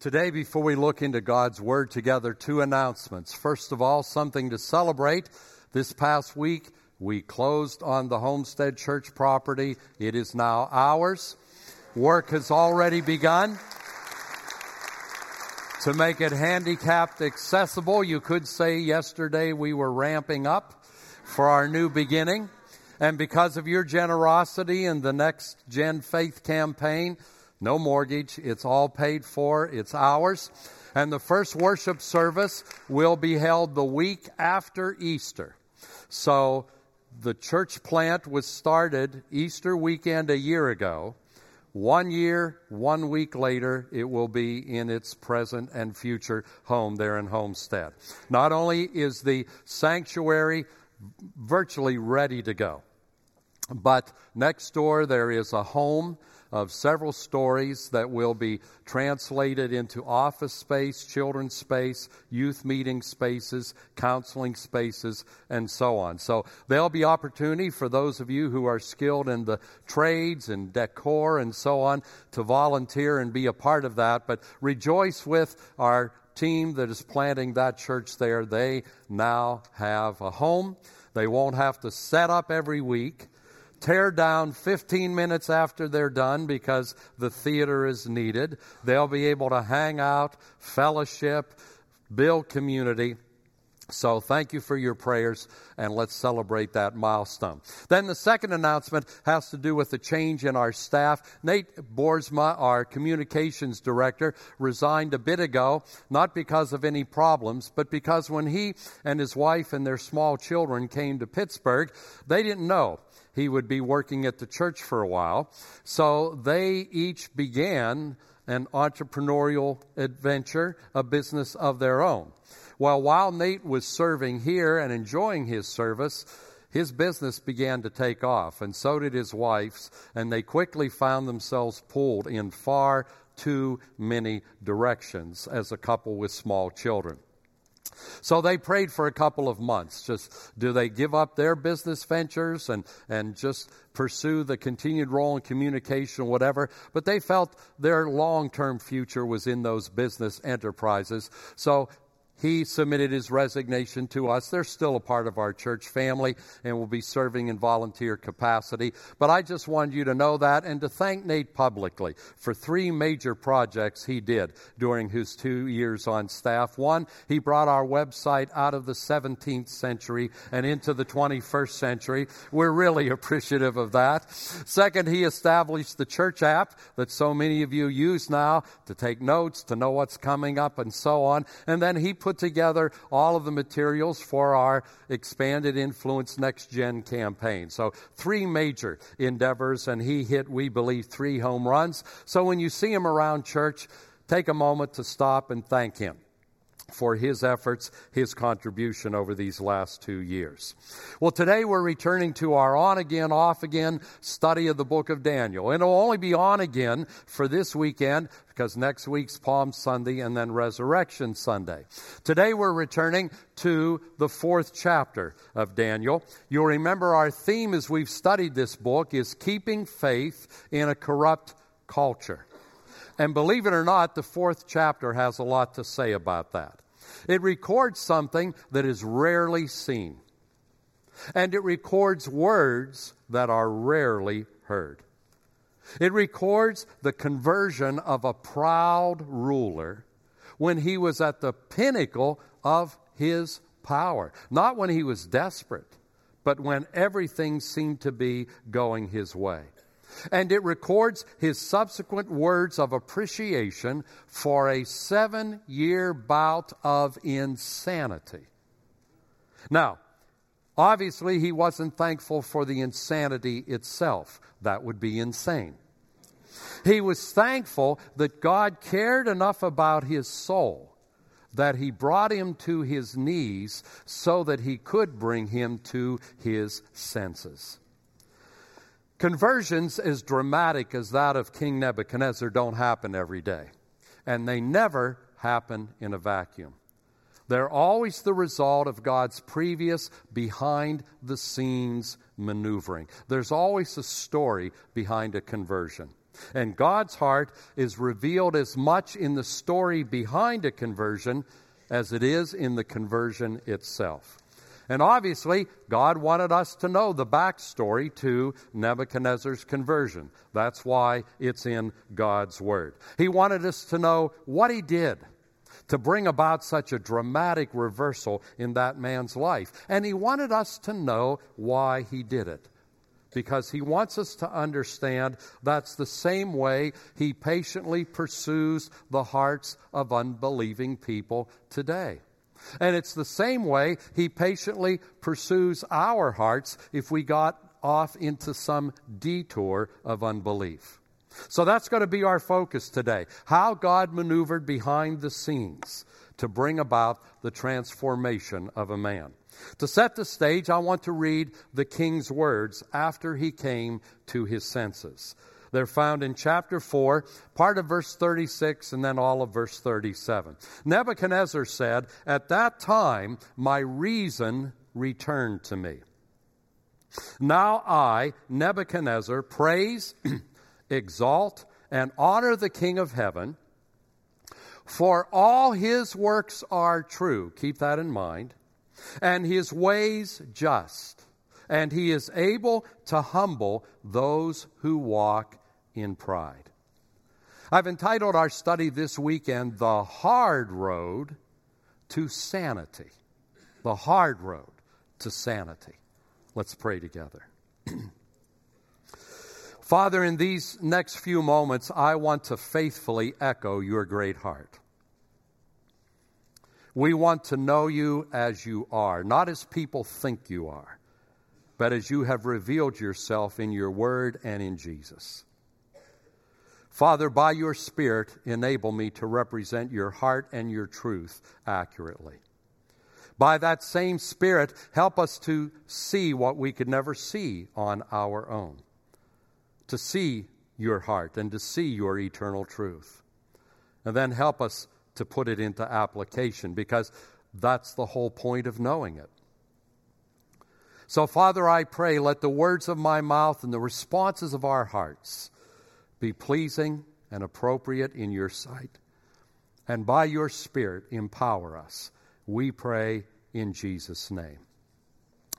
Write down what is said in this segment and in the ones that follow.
Today, before we look into God's Word together, two announcements. First of all, something to celebrate. This past week, we closed on the Homestead Church property. It is now ours. Work has already begun to make it handicapped accessible. You could say yesterday we were ramping up for our new beginning. And because of your generosity in the Next Gen Faith campaign, no mortgage. It's all paid for. It's ours. And the first worship service will be held the week after Easter. So the church plant was started Easter weekend a year ago. One year, one week later, it will be in its present and future home there in Homestead. Not only is the sanctuary virtually ready to go, but next door there is a home of several stories that will be translated into office space, children's space, youth meeting spaces, counseling spaces, and so on. So there'll be opportunity for those of you who are skilled in the trades and decor and so on to volunteer and be a part of that. But rejoice with our team that is planting that church there. They now have a home. They won't have to set up every week tear down 15 minutes after they're done because the theater is needed. They'll be able to hang out, fellowship, build community. So thank you for your prayers and let's celebrate that milestone. Then the second announcement has to do with the change in our staff. Nate Boersma, our communications director, resigned a bit ago, not because of any problems, but because when he and his wife and their small children came to Pittsburgh, they didn't know he would be working at the church for a while. So they each began an entrepreneurial adventure, a business of their own. Well, while Nate was serving here and enjoying his service, his business began to take off, and so did his wife's, and they quickly found themselves pulled in far too many directions as a couple with small children. So they prayed for a couple of months. Just do they give up their business ventures and, and just pursue the continued role in communication, whatever? But they felt their long term future was in those business enterprises. So he submitted his resignation to us. They're still a part of our church family and will be serving in volunteer capacity. But I just wanted you to know that and to thank Nate publicly for three major projects he did during his two years on staff. One, he brought our website out of the 17th century and into the 21st century. We're really appreciative of that. Second, he established the church app that so many of you use now to take notes, to know what's coming up, and so on. And then he put put together all of the materials for our Expanded Influence Next Gen campaign. So, three major endeavors, and he hit, we believe, three home runs. So, when you see him around church, take a moment to stop and thank him for his efforts, his contribution over these last two years. Well, today we're returning to our on again, off again study of the book of Daniel. And it'll only be on again for this weekend because next week's Palm Sunday and then Resurrection Sunday. Today we're returning to the fourth chapter of Daniel. You'll remember our theme as we've studied this book is keeping faith in a corrupt culture. And believe it or not, the fourth chapter has a lot to say about that. It records something that is rarely seen, and it records words that are rarely heard. It records the conversion of a proud ruler when he was at the pinnacle of his power, not when he was desperate, but when everything seemed to be going his way. And it records his subsequent words of appreciation for a seven year bout of insanity. Now, obviously, he wasn't thankful for the insanity itself. That would be insane. He was thankful that God cared enough about his soul that he brought him to his knees so that he could bring him to his senses. Conversions as dramatic as that of King Nebuchadnezzar don't happen every day, and they never happen in a vacuum. They're always the result of God's previous behind the scenes maneuvering. There's always a story behind a conversion. And God's heart is revealed as much in the story behind a conversion as it is in the conversion itself. And obviously, God wanted us to know the backstory to Nebuchadnezzar's conversion. That's why it's in God's Word. He wanted us to know what he did to bring about such a dramatic reversal in that man's life. And he wanted us to know why he did it. Because he wants us to understand that's the same way he patiently pursues the hearts of unbelieving people today. And it's the same way He patiently pursues our hearts if we got off into some detour of unbelief. So that's going to be our focus today. How God maneuvered behind the scenes to bring about the transformation of a man. To set the stage, I want to read the king's words after he came to his senses. They're found in chapter 4, part of verse 36, and then all of verse 37. Nebuchadnezzar said, At that time my reason returned to me. Now I, Nebuchadnezzar, praise, exalt, and honor the King of heaven, for all his works are true. Keep that in mind. And his ways just. And he is able to humble those who walk in pride. I've entitled our study this weekend, The Hard Road to Sanity. The Hard Road to Sanity. Let's pray together. Father, in these next few moments, I want to faithfully echo your great heart. We want to know you as you are, not as people think you are, but as you have revealed yourself in your word and in Jesus. Father, by your Spirit, enable me to represent your heart and your truth accurately. By that same Spirit, help us to see what we could never see on our own, to see your heart and to see your eternal truth. And then help us to put it into application because that's the whole point of knowing it. So, Father, I pray, let the words of my mouth and the responses of our hearts be pleasing and appropriate in your sight. And by your Spirit, empower us. We pray in Jesus' name.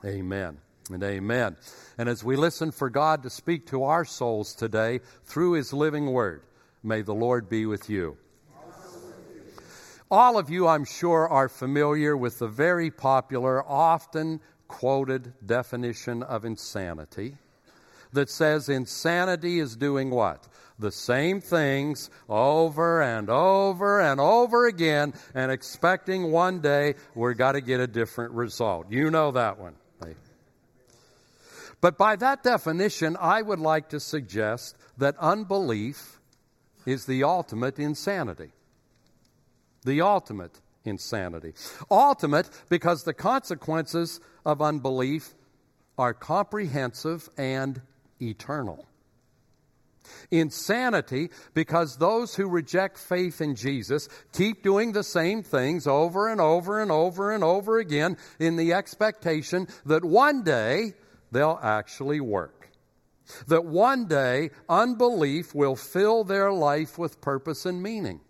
Amen and amen. And as we listen for God to speak to our souls today through His living word, may the Lord be with you. All of you, I'm sure, are familiar with the very popular, often quoted definition of insanity that says insanity is doing what? The same things over and over and over again and expecting one day we're got to get a different result. You know that one. But by that definition, I would like to suggest that unbelief is the ultimate insanity. The ultimate insanity. Ultimate because the consequences of unbelief are comprehensive and eternal. Insanity because those who reject faith in Jesus keep doing the same things over and over and over and over again in the expectation that one day they'll actually work. That one day unbelief will fill their life with purpose and meaning.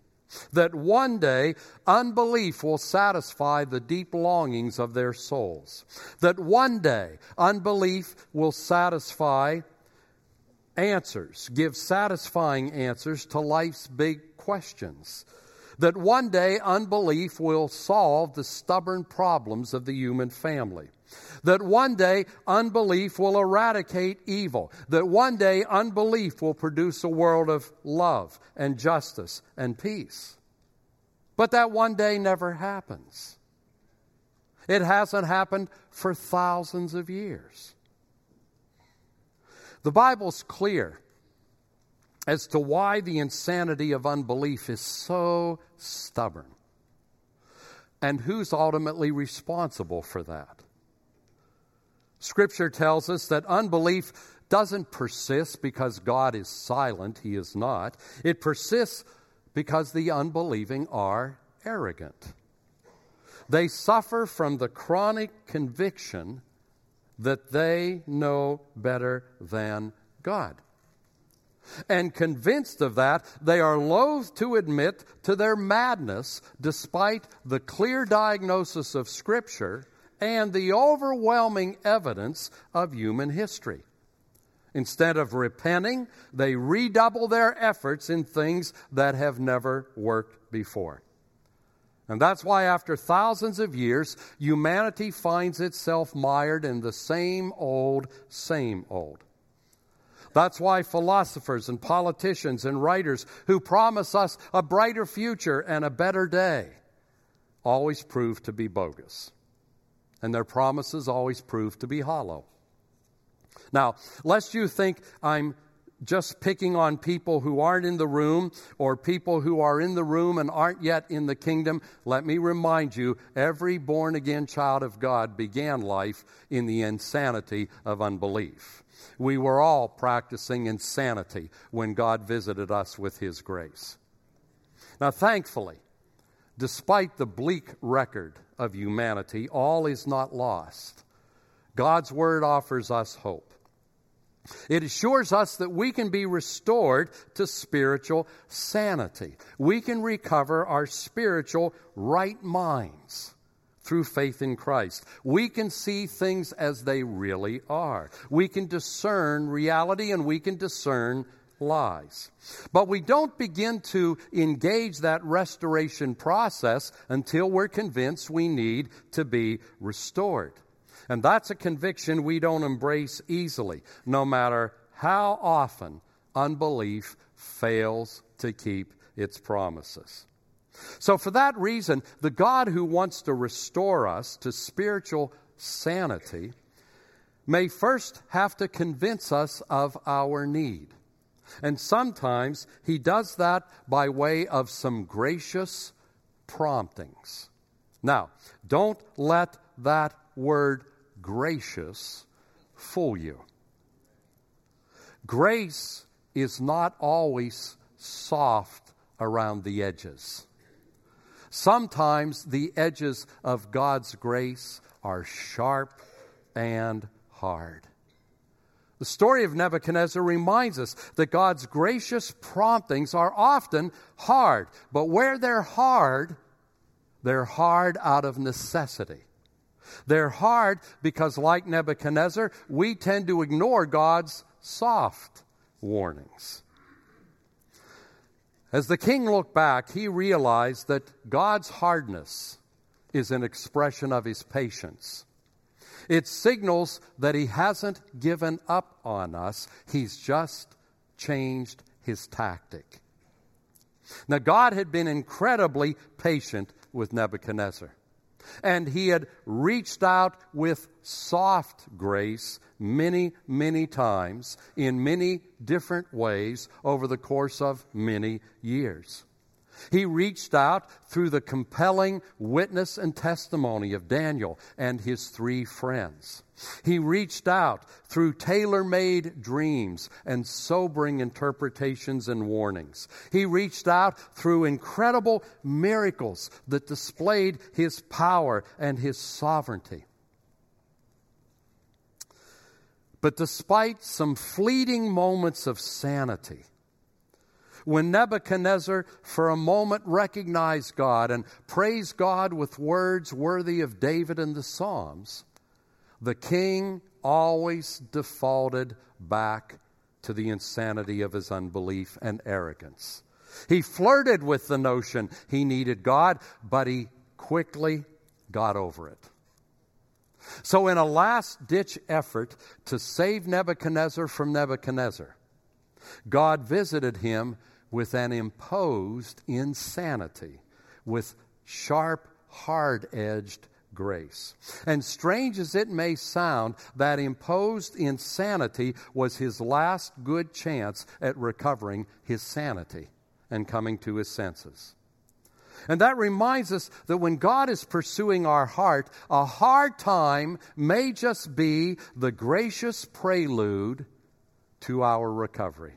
That one day unbelief will satisfy the deep longings of their souls. That one day unbelief will satisfy answers, give satisfying answers to life's big questions. That one day unbelief will solve the stubborn problems of the human family. That one day unbelief will eradicate evil. That one day unbelief will produce a world of love and justice and peace. But that one day never happens. It hasn't happened for thousands of years. The Bible's clear as to why the insanity of unbelief is so stubborn and who's ultimately responsible for that. Scripture tells us that unbelief doesn't persist because God is silent, He is not. It persists because the unbelieving are arrogant. They suffer from the chronic conviction that they know better than God. And convinced of that, they are loath to admit to their madness despite the clear diagnosis of Scripture and the overwhelming evidence of human history. Instead of repenting, they redouble their efforts in things that have never worked before. And that's why, after thousands of years, humanity finds itself mired in the same old, same old. That's why philosophers and politicians and writers who promise us a brighter future and a better day always prove to be bogus. And their promises always prove to be hollow. Now, lest you think I'm just picking on people who aren't in the room or people who are in the room and aren't yet in the kingdom, let me remind you every born again child of God began life in the insanity of unbelief. We were all practicing insanity when God visited us with His grace. Now, thankfully, despite the bleak record of humanity, all is not lost. God's Word offers us hope. It assures us that we can be restored to spiritual sanity. We can recover our spiritual right minds through faith in Christ. We can see things as they really are. We can discern reality and we can discern lies. But we don't begin to engage that restoration process until we're convinced we need to be restored. And that's a conviction we don't embrace easily, no matter how often unbelief fails to keep its promises. So, for that reason, the God who wants to restore us to spiritual sanity may first have to convince us of our need. And sometimes he does that by way of some gracious promptings. Now, don't let that word gracious fool you. Grace is not always soft around the edges. Sometimes the edges of God's grace are sharp and hard. The story of Nebuchadnezzar reminds us that God's gracious promptings are often hard, but where they're hard, they're hard out of necessity. They're hard because, like Nebuchadnezzar, we tend to ignore God's soft warnings. As the king looked back, he realized that God's hardness is an expression of his patience. It signals that he hasn't given up on us, he's just changed his tactic. Now, God had been incredibly patient with Nebuchadnezzar. And he had reached out with soft grace many, many times in many different ways over the course of many years. He reached out through the compelling witness and testimony of Daniel and his three friends. He reached out through tailor made dreams and sobering interpretations and warnings. He reached out through incredible miracles that displayed his power and his sovereignty. But despite some fleeting moments of sanity, when Nebuchadnezzar for a moment recognized God and praised God with words worthy of David and the Psalms, the king always defaulted back to the insanity of his unbelief and arrogance. He flirted with the notion he needed God, but he quickly got over it. So, in a last ditch effort to save Nebuchadnezzar from Nebuchadnezzar, God visited him with an imposed insanity, with sharp, hard edged grace. And strange as it may sound, that imposed insanity was his last good chance at recovering his sanity and coming to his senses. And that reminds us that when God is pursuing our heart, a hard time may just be the gracious prelude to our recovery.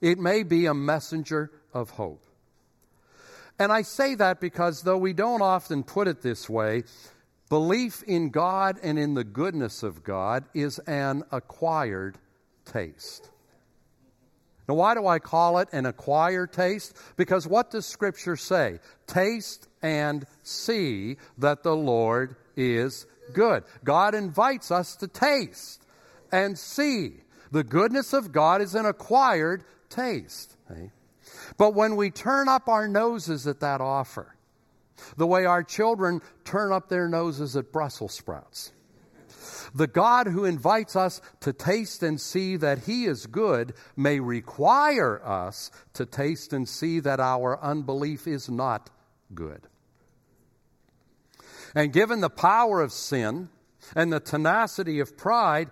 It may be a messenger of hope. And I say that because though we don't often put it this way, belief in God and in the goodness of God is an acquired taste. Now, why do I call it an acquired taste? Because what does Scripture say? Taste and see that the Lord is good. God invites us to taste and see. The goodness of God is an acquired taste. But when we turn up our noses at that offer, the way our children turn up their noses at Brussels sprouts, the God who invites us to taste and see that He is good may require us to taste and see that our unbelief is not good. And given the power of sin and the tenacity of pride,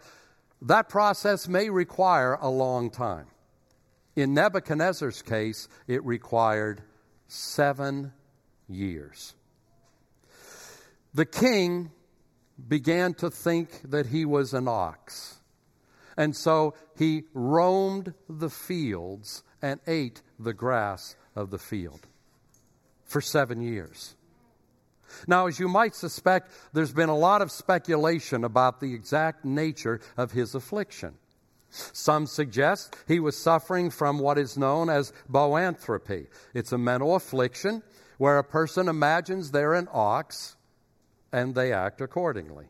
that process may require a long time. In Nebuchadnezzar's case, it required seven years. The king began to think that he was an ox. And so he roamed the fields and ate the grass of the field for seven years. Now, as you might suspect, there's been a lot of speculation about the exact nature of his affliction. Some suggest he was suffering from what is known as boanthropy. It's a mental affliction where a person imagines they're an ox and they act accordingly.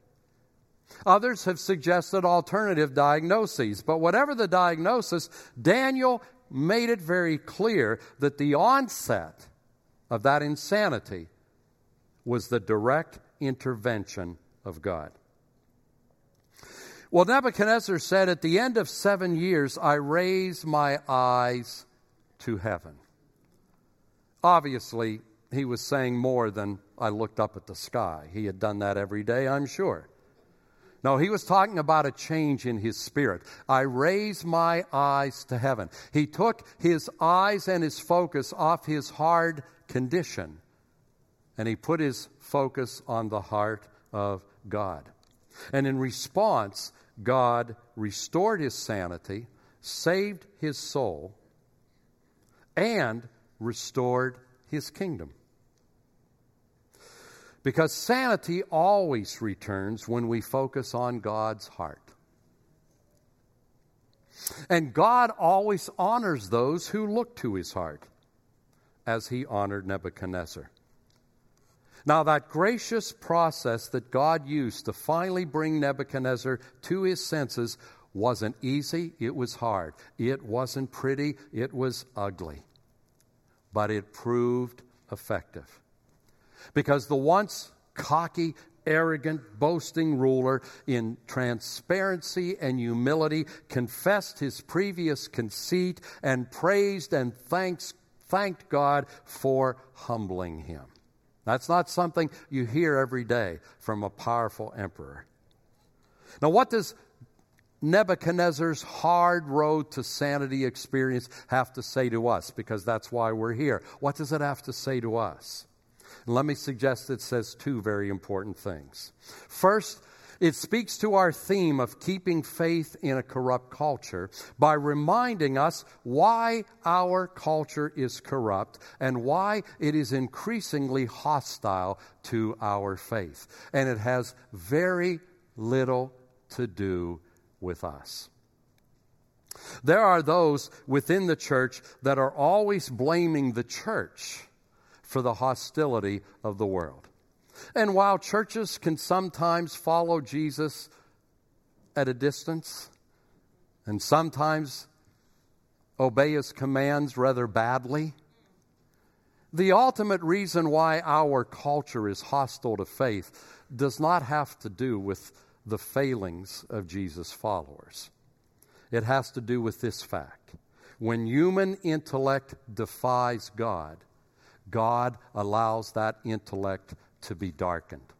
Others have suggested alternative diagnoses, but whatever the diagnosis, Daniel made it very clear that the onset of that insanity was the direct intervention of God. Well, Nebuchadnezzar said, At the end of seven years, I raise my eyes to heaven. Obviously, he was saying more than I looked up at the sky. He had done that every day, I'm sure. No, he was talking about a change in his spirit. I raise my eyes to heaven. He took his eyes and his focus off his hard condition and he put his focus on the heart of God. And in response, God restored his sanity, saved his soul, and restored his kingdom. Because sanity always returns when we focus on God's heart. And God always honors those who look to his heart, as he honored Nebuchadnezzar. Now, that gracious process that God used to finally bring Nebuchadnezzar to his senses wasn't easy, it was hard. It wasn't pretty, it was ugly. But it proved effective. Because the once cocky, arrogant, boasting ruler, in transparency and humility, confessed his previous conceit and praised and thanks, thanked God for humbling him. That's not something you hear every day from a powerful emperor. Now, what does Nebuchadnezzar's hard road to sanity experience have to say to us? Because that's why we're here. What does it have to say to us? Let me suggest it says two very important things. First, it speaks to our theme of keeping faith in a corrupt culture by reminding us why our culture is corrupt and why it is increasingly hostile to our faith. And it has very little to do with us. There are those within the church that are always blaming the church for the hostility of the world. And while churches can sometimes follow Jesus at a distance and sometimes obey his commands rather badly, the ultimate reason why our culture is hostile to faith does not have to do with the failings of Jesus' followers. It has to do with this fact. When human intellect defies God, God allows that intellect to be darkened.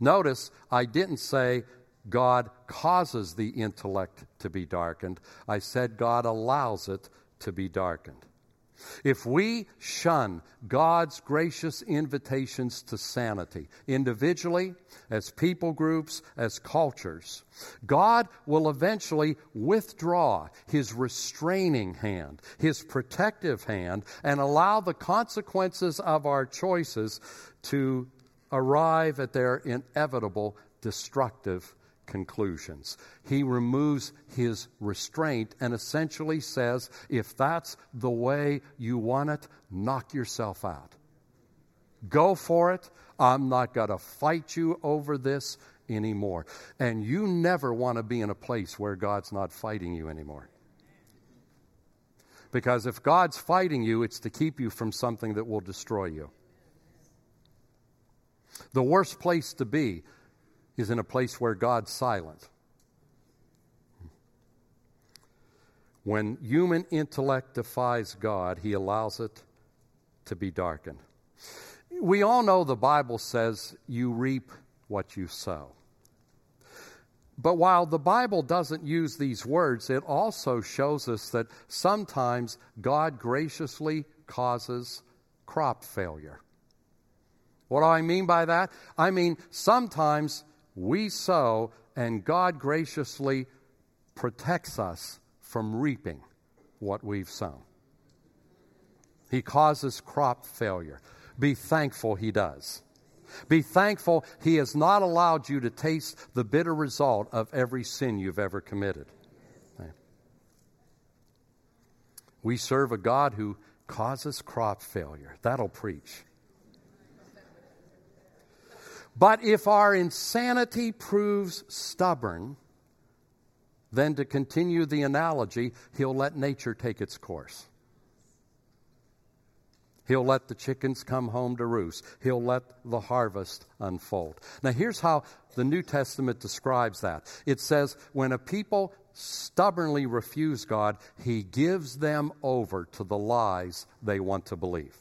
Notice I didn't say God causes the intellect to be darkened. I said God allows it to be darkened. If we shun God's gracious invitations to sanity, individually, as people groups, as cultures, God will eventually withdraw His restraining hand, His protective hand, and allow the consequences of our choices to arrive at their inevitable destructive conclusions. He removes his restraint and essentially says, if that's the way you want it, knock yourself out. Go for it. I'm not going to fight you over this anymore. And you never want to be in a place where God's not fighting you anymore. Because if God's fighting you, it's to keep you from something that will destroy you. The worst place to be is in a place where God's silent. When human intellect defies God, he allows it to be darkened. We all know the Bible says you reap what you sow. But while the Bible doesn't use these words, it also shows us that sometimes God graciously causes crop failure. What do I mean by that? I mean, sometimes we sow and God graciously protects us from reaping what we've sown. He causes crop failure. Be thankful He does. Be thankful He has not allowed you to taste the bitter result of every sin you've ever committed. We serve a God who causes crop failure. That'll preach. But if our insanity proves stubborn, then to continue the analogy, he'll let nature take its course. He'll let the chickens come home to roost. He'll let the harvest unfold. Now, here's how the New Testament describes that it says, when a people stubbornly refuse God, he gives them over to the lies they want to believe.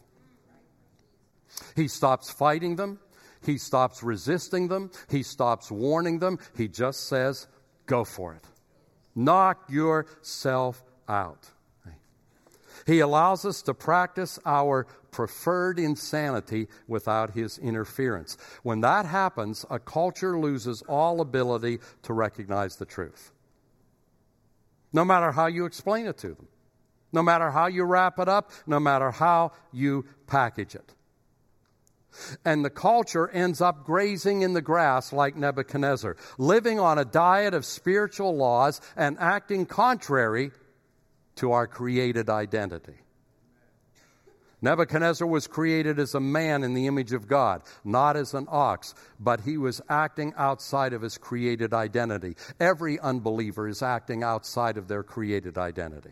He stops fighting them. He stops resisting them. He stops warning them. He just says, go for it. Knock yourself out. He allows us to practice our preferred insanity without his interference. When that happens, a culture loses all ability to recognize the truth. No matter how you explain it to them, no matter how you wrap it up, no matter how you package it. And the culture ends up grazing in the grass like Nebuchadnezzar, living on a diet of spiritual laws and acting contrary to our created identity. Nebuchadnezzar was created as a man in the image of God, not as an ox, but he was acting outside of his created identity. Every unbeliever is acting outside of their created identity.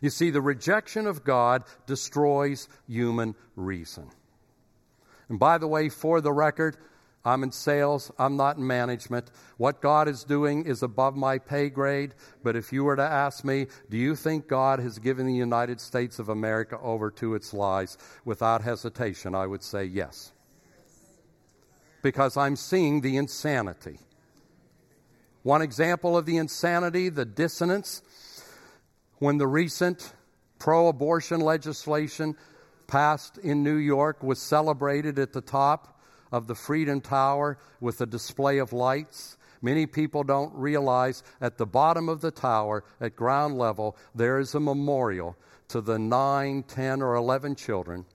You see, the rejection of God destroys human reason. And by the way, for the record, I'm in sales, I'm not in management. What God is doing is above my pay grade. But if you were to ask me, do you think God has given the United States of America over to its lies? Without hesitation, I would say yes. Because I'm seeing the insanity. One example of the insanity, the dissonance, when the recent pro abortion legislation passed in New York was celebrated at the top of the Freedom Tower with a display of lights. Many people don't realize at the bottom of the tower, at ground level, there is a memorial to the nine, ten, or 11 children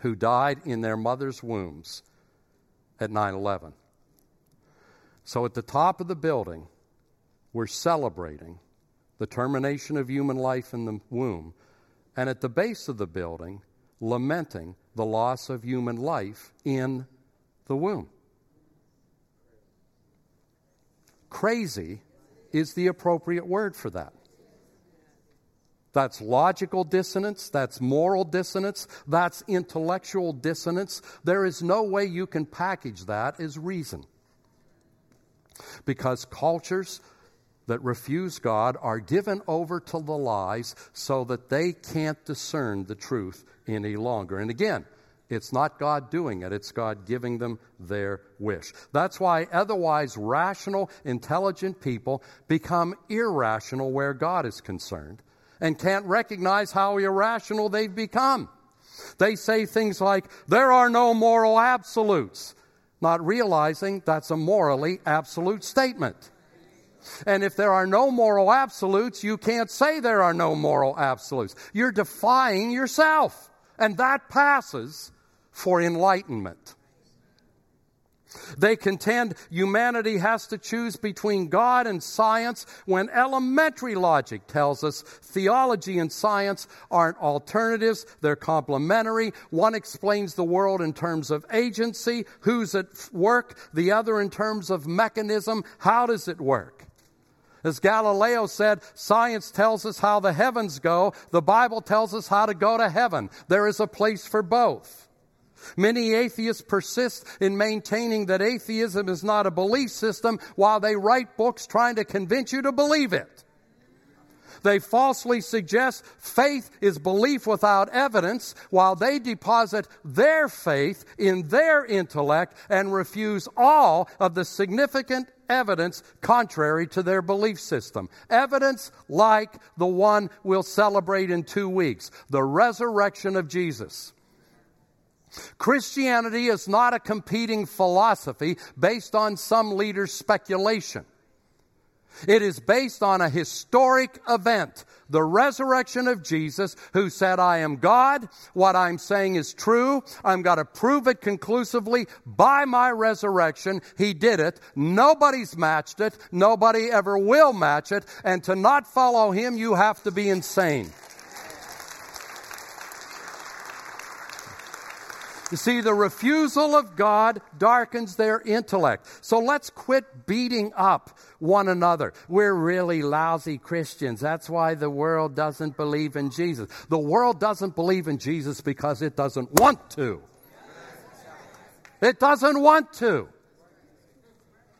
who died in their mother's wombs at 9 11. So at the top of the building, we're celebrating the termination of human life in the womb. And at the base of the building, lamenting the loss of human life in the womb. Crazy is the appropriate word for that. That's logical dissonance. That's moral dissonance. That's intellectual dissonance. There is no way you can package that as reason. Because cultures that refuse God are given over to the lies so that they can't discern the truth any longer. And again, it's not God doing it, it's God giving them their wish. That's why otherwise rational, intelligent people become irrational where God is concerned and can't recognize how irrational they've become. They say things like, There are no moral absolutes, not realizing that's a morally absolute statement. And if there are no moral absolutes, you can't say there are no moral absolutes. You're defying yourself. And that passes for enlightenment. They contend humanity has to choose between God and science when elementary logic tells us theology and science aren't alternatives, they're complementary. One explains the world in terms of agency, who's at work, the other in terms of mechanism, how does it work? As Galileo said, science tells us how the heavens go, the Bible tells us how to go to heaven. There is a place for both. Many atheists persist in maintaining that atheism is not a belief system while they write books trying to convince you to believe it. They falsely suggest faith is belief without evidence while they deposit their faith in their intellect and refuse all of the significant evidence contrary to their belief system. Evidence like the one we'll celebrate in two weeks the resurrection of Jesus. Christianity is not a competing philosophy based on some leader's speculation. It is based on a historic event, the resurrection of Jesus, who said, I am God. What I'm saying is true. I'm going to prove it conclusively by my resurrection. He did it. Nobody's matched it. Nobody ever will match it. And to not follow him, you have to be insane. You see, the refusal of God darkens their intellect. So let's quit beating up one another. We're really lousy Christians. That's why the world doesn't believe in Jesus. The world doesn't believe in Jesus because it doesn't want to. It doesn't want to.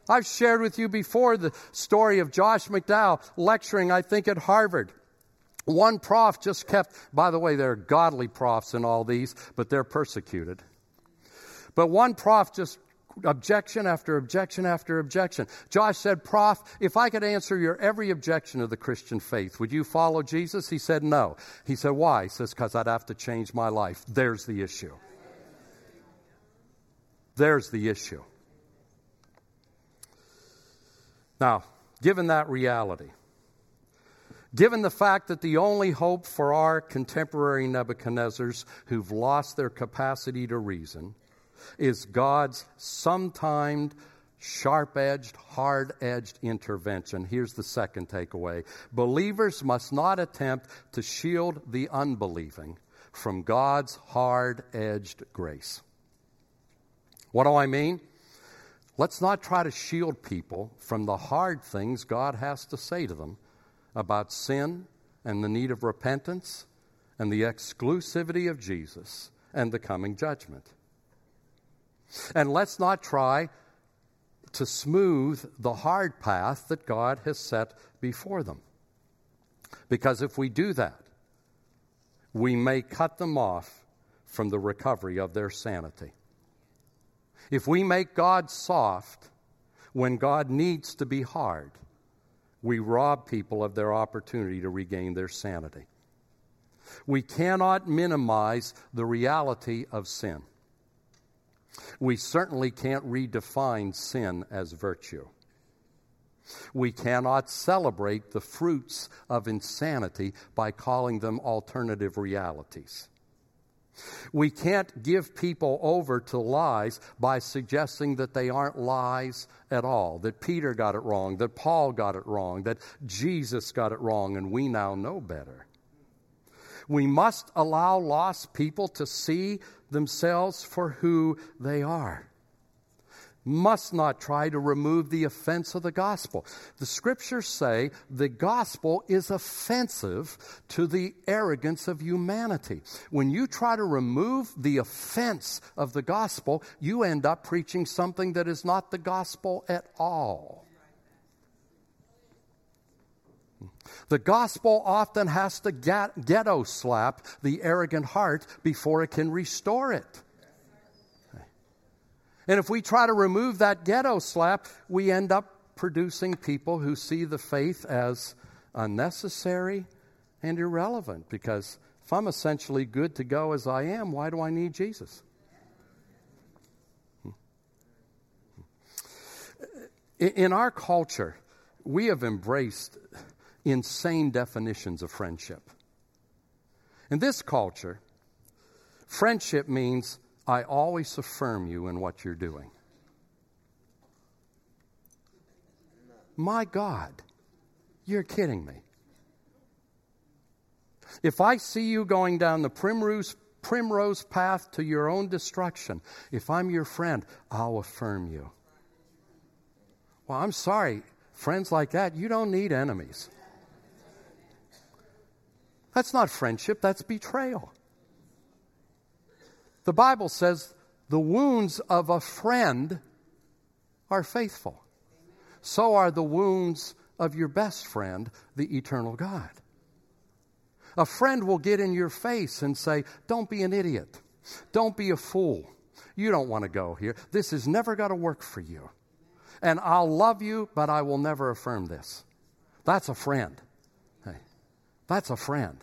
I've shared with you before the story of Josh McDowell lecturing, I think, at Harvard. One prof just kept, by the way, there are godly profs in all these, but they're persecuted. But one prof just objection after objection after objection. Josh said, Prof, if I could answer your every objection of the Christian faith, would you follow Jesus? He said, No. He said, Why? He says, Because I'd have to change my life. There's the issue. There's the issue. Now, given that reality, Given the fact that the only hope for our contemporary Nebuchadnezzars who've lost their capacity to reason is God's sometime sharp edged, hard edged intervention. Here's the second takeaway believers must not attempt to shield the unbelieving from God's hard edged grace. What do I mean? Let's not try to shield people from the hard things God has to say to them about sin and the need of repentance and the exclusivity of Jesus and the coming judgment. And let's not try to smooth the hard path that God has set before them. Because if we do that, we may cut them off from the recovery of their sanity. If we make God soft when God needs to be hard, we rob people of their opportunity to regain their sanity. We cannot minimize the reality of sin. We certainly can't redefine sin as virtue. We cannot celebrate the fruits of insanity by calling them alternative realities. We can't give people over to lies by suggesting that they aren't lies at all, that Peter got it wrong, that Paul got it wrong, that Jesus got it wrong, and we now know better. We must allow lost people to see themselves for who they are. Must not try to remove the offense of the gospel. The scriptures say the gospel is offensive to the arrogance of humanity. When you try to remove the offense of the gospel, you end up preaching something that is not the gospel at all. The gospel often has to ghetto slap the arrogant heart before it can restore it. And if we try to remove that ghetto slap, we end up producing people who see the faith as unnecessary and irrelevant because if I'm essentially good to go as I am, why do I need Jesus? In our culture, we have embraced insane definitions of friendship. In this culture, friendship means I always affirm you in what you're doing. My God, you're kidding me. If I see you going down the primrose, primrose path to your own destruction, if I'm your friend, I'll affirm you. Well, I'm sorry, friends like that, you don't need enemies. That's not friendship, that's betrayal. The Bible says the wounds of a friend are faithful. So are the wounds of your best friend, the eternal God. A friend will get in your face and say, Don't be an idiot. Don't be a fool. You don't want to go here. This is never going to work for you. And I'll love you, but I will never affirm this. That's a friend. Hey, that's a friend.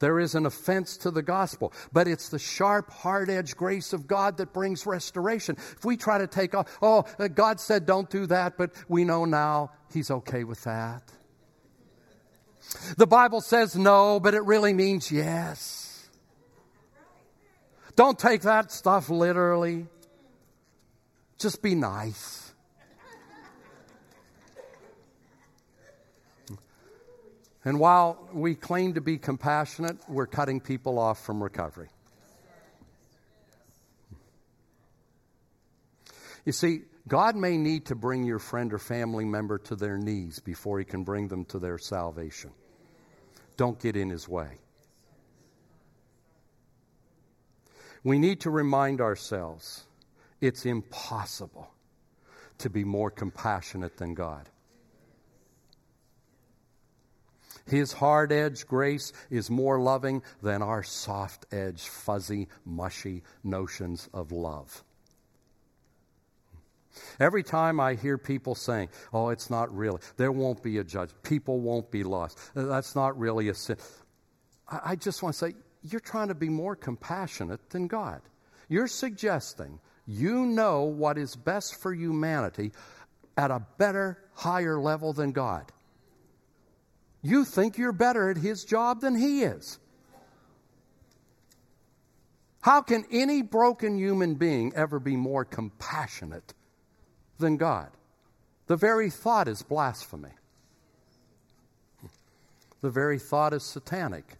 There is an offense to the gospel, but it's the sharp, hard edged grace of God that brings restoration. If we try to take off, oh, uh, God said don't do that, but we know now He's okay with that. The Bible says no, but it really means yes. Don't take that stuff literally. Just be nice. And while we claim to be compassionate, we're cutting people off from recovery. You see, God may need to bring your friend or family member to their knees before he can bring them to their salvation. Don't get in his way. We need to remind ourselves it's impossible to be more compassionate than God. His hard edge grace is more loving than our soft edge, fuzzy, mushy notions of love. Every time I hear people saying, oh, it's not really, there won't be a judge, people won't be lost, uh, that's not really a sin. I, I just want to say, you're trying to be more compassionate than God. You're suggesting you know what is best for humanity at a better, higher level than God. You think you're better at His job than He is. How can any broken human being ever be more compassionate than God. The very thought is blasphemy. The very thought is satanic.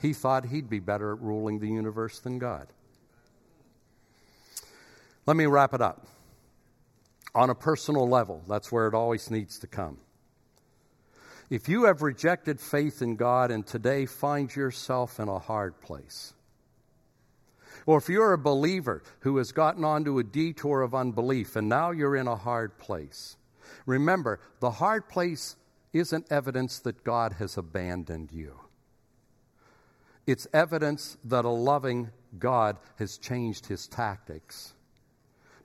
He thought he'd be better at ruling the universe than God. Let me wrap it up. On a personal level, that's where it always needs to come. If you have rejected faith in God and today find yourself in a hard place, or if you're a believer who has gotten onto a detour of unbelief and now you're in a hard place, remember, the hard place isn't evidence that God has abandoned you. It's evidence that a loving God has changed his tactics,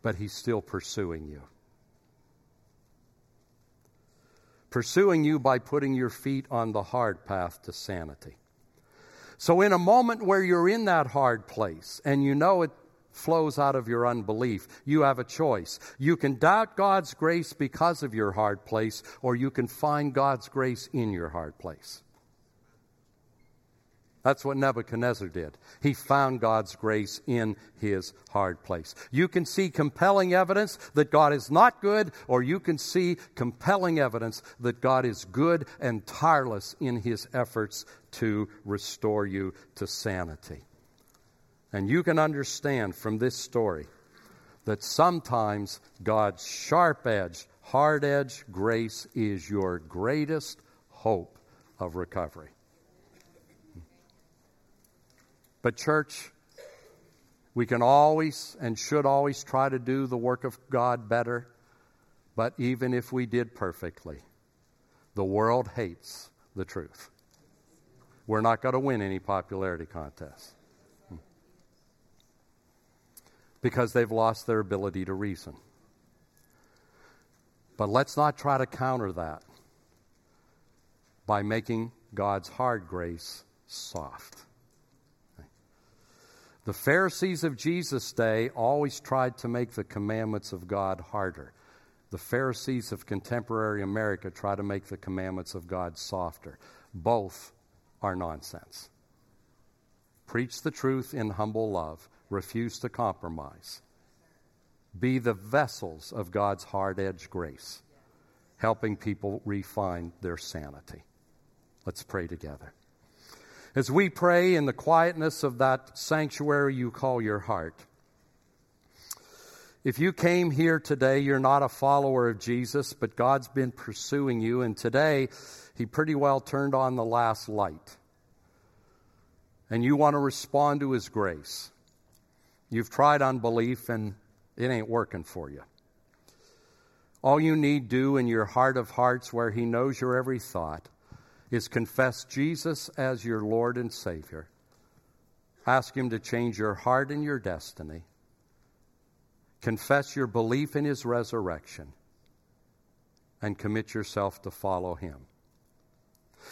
but he's still pursuing you. Pursuing you by putting your feet on the hard path to sanity. So, in a moment where you're in that hard place and you know it flows out of your unbelief, you have a choice. You can doubt God's grace because of your hard place, or you can find God's grace in your hard place. That's what Nebuchadnezzar did. He found God's grace in his hard place. You can see compelling evidence that God is not good, or you can see compelling evidence that God is good and tireless in his efforts to restore you to sanity. And you can understand from this story that sometimes God's sharp edge, hard edge grace is your greatest hope of recovery. But, church, we can always and should always try to do the work of God better. But even if we did perfectly, the world hates the truth. We're not going to win any popularity contests because they've lost their ability to reason. But let's not try to counter that by making God's hard grace soft. The Pharisees of Jesus' day always tried to make the commandments of God harder. The Pharisees of contemporary America try to make the commandments of God softer. Both are nonsense. Preach the truth in humble love, refuse to compromise. Be the vessels of God's hard edged grace, helping people refine their sanity. Let's pray together. As we pray in the quietness of that sanctuary you call your heart, if you came here today, you're not a follower of Jesus, but God's been pursuing you, and today He pretty well turned on the last light. And you want to respond to His grace. You've tried unbelief, and it ain't working for you. All you need do in your heart of hearts, where He knows your every thought, is confess Jesus as your Lord and Savior. Ask Him to change your heart and your destiny confess your belief in his resurrection, and commit yourself to follow him.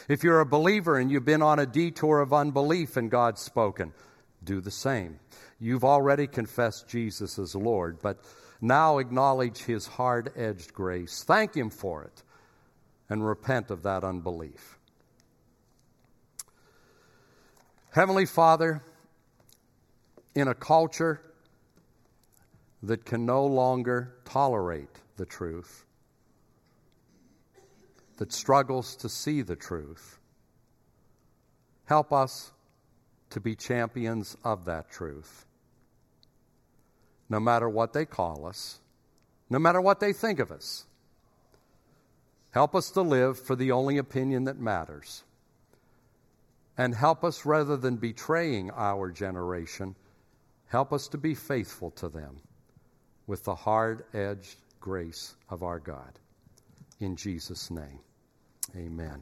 If you're a believer and you've been on a detour of unbelief and God's spoken, do the same. You've already confessed Jesus as Lord, but now acknowledge his hard edged grace. Thank him for it and repent of that unbelief. Heavenly Father, in a culture that can no longer tolerate the truth, that struggles to see the truth. Help us to be champions of that truth. No matter what they call us, no matter what they think of us. Help us to live for the only opinion that matters. And help us, rather than betraying our generation, help us to be faithful to them with the hard edged grace of our God. In Jesus' name, amen.